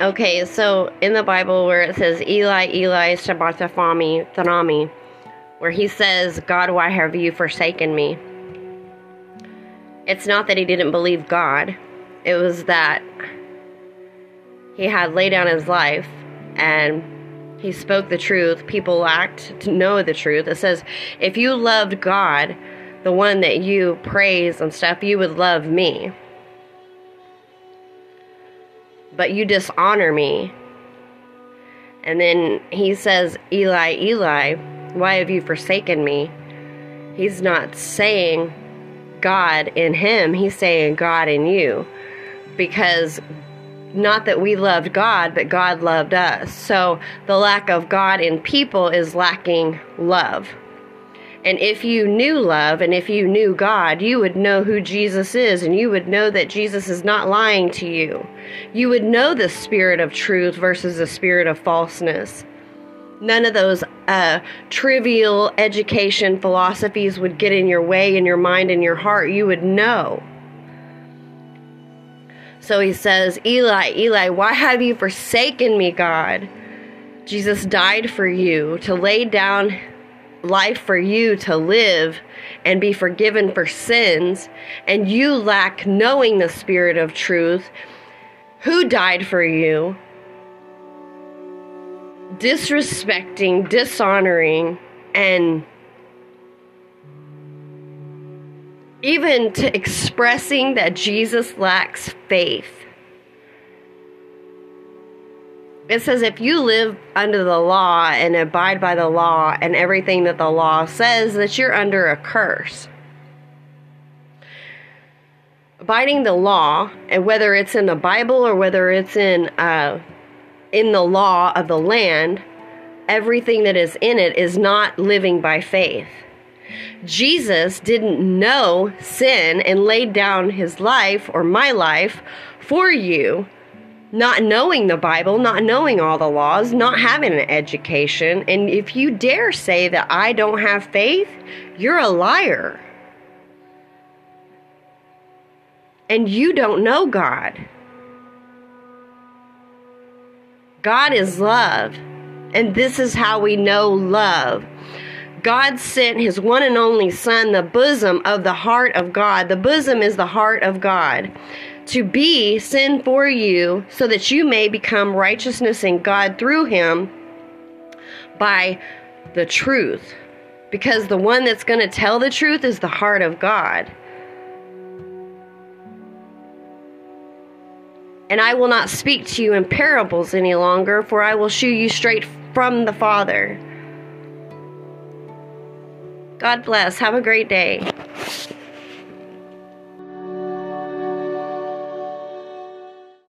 Okay, so in the Bible where it says Eli, Eli, Sabbathafami, Thanami, where he says, God, why have you forsaken me? It's not that he didn't believe God, it was that he had laid down his life and he spoke the truth. People lacked to know the truth. It says, if you loved God, the one that you praise and stuff, you would love me. But you dishonor me. And then he says, Eli, Eli, why have you forsaken me? He's not saying God in him, he's saying God in you. Because not that we loved God, but God loved us. So the lack of God in people is lacking love. And if you knew love and if you knew God, you would know who Jesus is and you would know that Jesus is not lying to you. You would know the spirit of truth versus the spirit of falseness. None of those uh, trivial education philosophies would get in your way, in your mind, in your heart. You would know. So he says, Eli, Eli, why have you forsaken me, God? Jesus died for you to lay down life for you to live and be forgiven for sins, and you lack knowing the Spirit of truth, who died for you, disrespecting, dishonoring, and even to expressing that Jesus lacks faith. It says if you live under the law and abide by the law and everything that the law says, that you're under a curse. Abiding the law, and whether it's in the Bible or whether it's in uh, in the law of the land, everything that is in it is not living by faith. Jesus didn't know sin and laid down his life or my life for you, not knowing the Bible, not knowing all the laws, not having an education. And if you dare say that I don't have faith, you're a liar. And you don't know God. God is love. And this is how we know love. God sent his one and only Son, the bosom of the heart of God. The bosom is the heart of God. To be sin for you, so that you may become righteousness in God through him by the truth. Because the one that's going to tell the truth is the heart of God. And I will not speak to you in parables any longer, for I will shew you straight from the Father. God bless. Have a great day.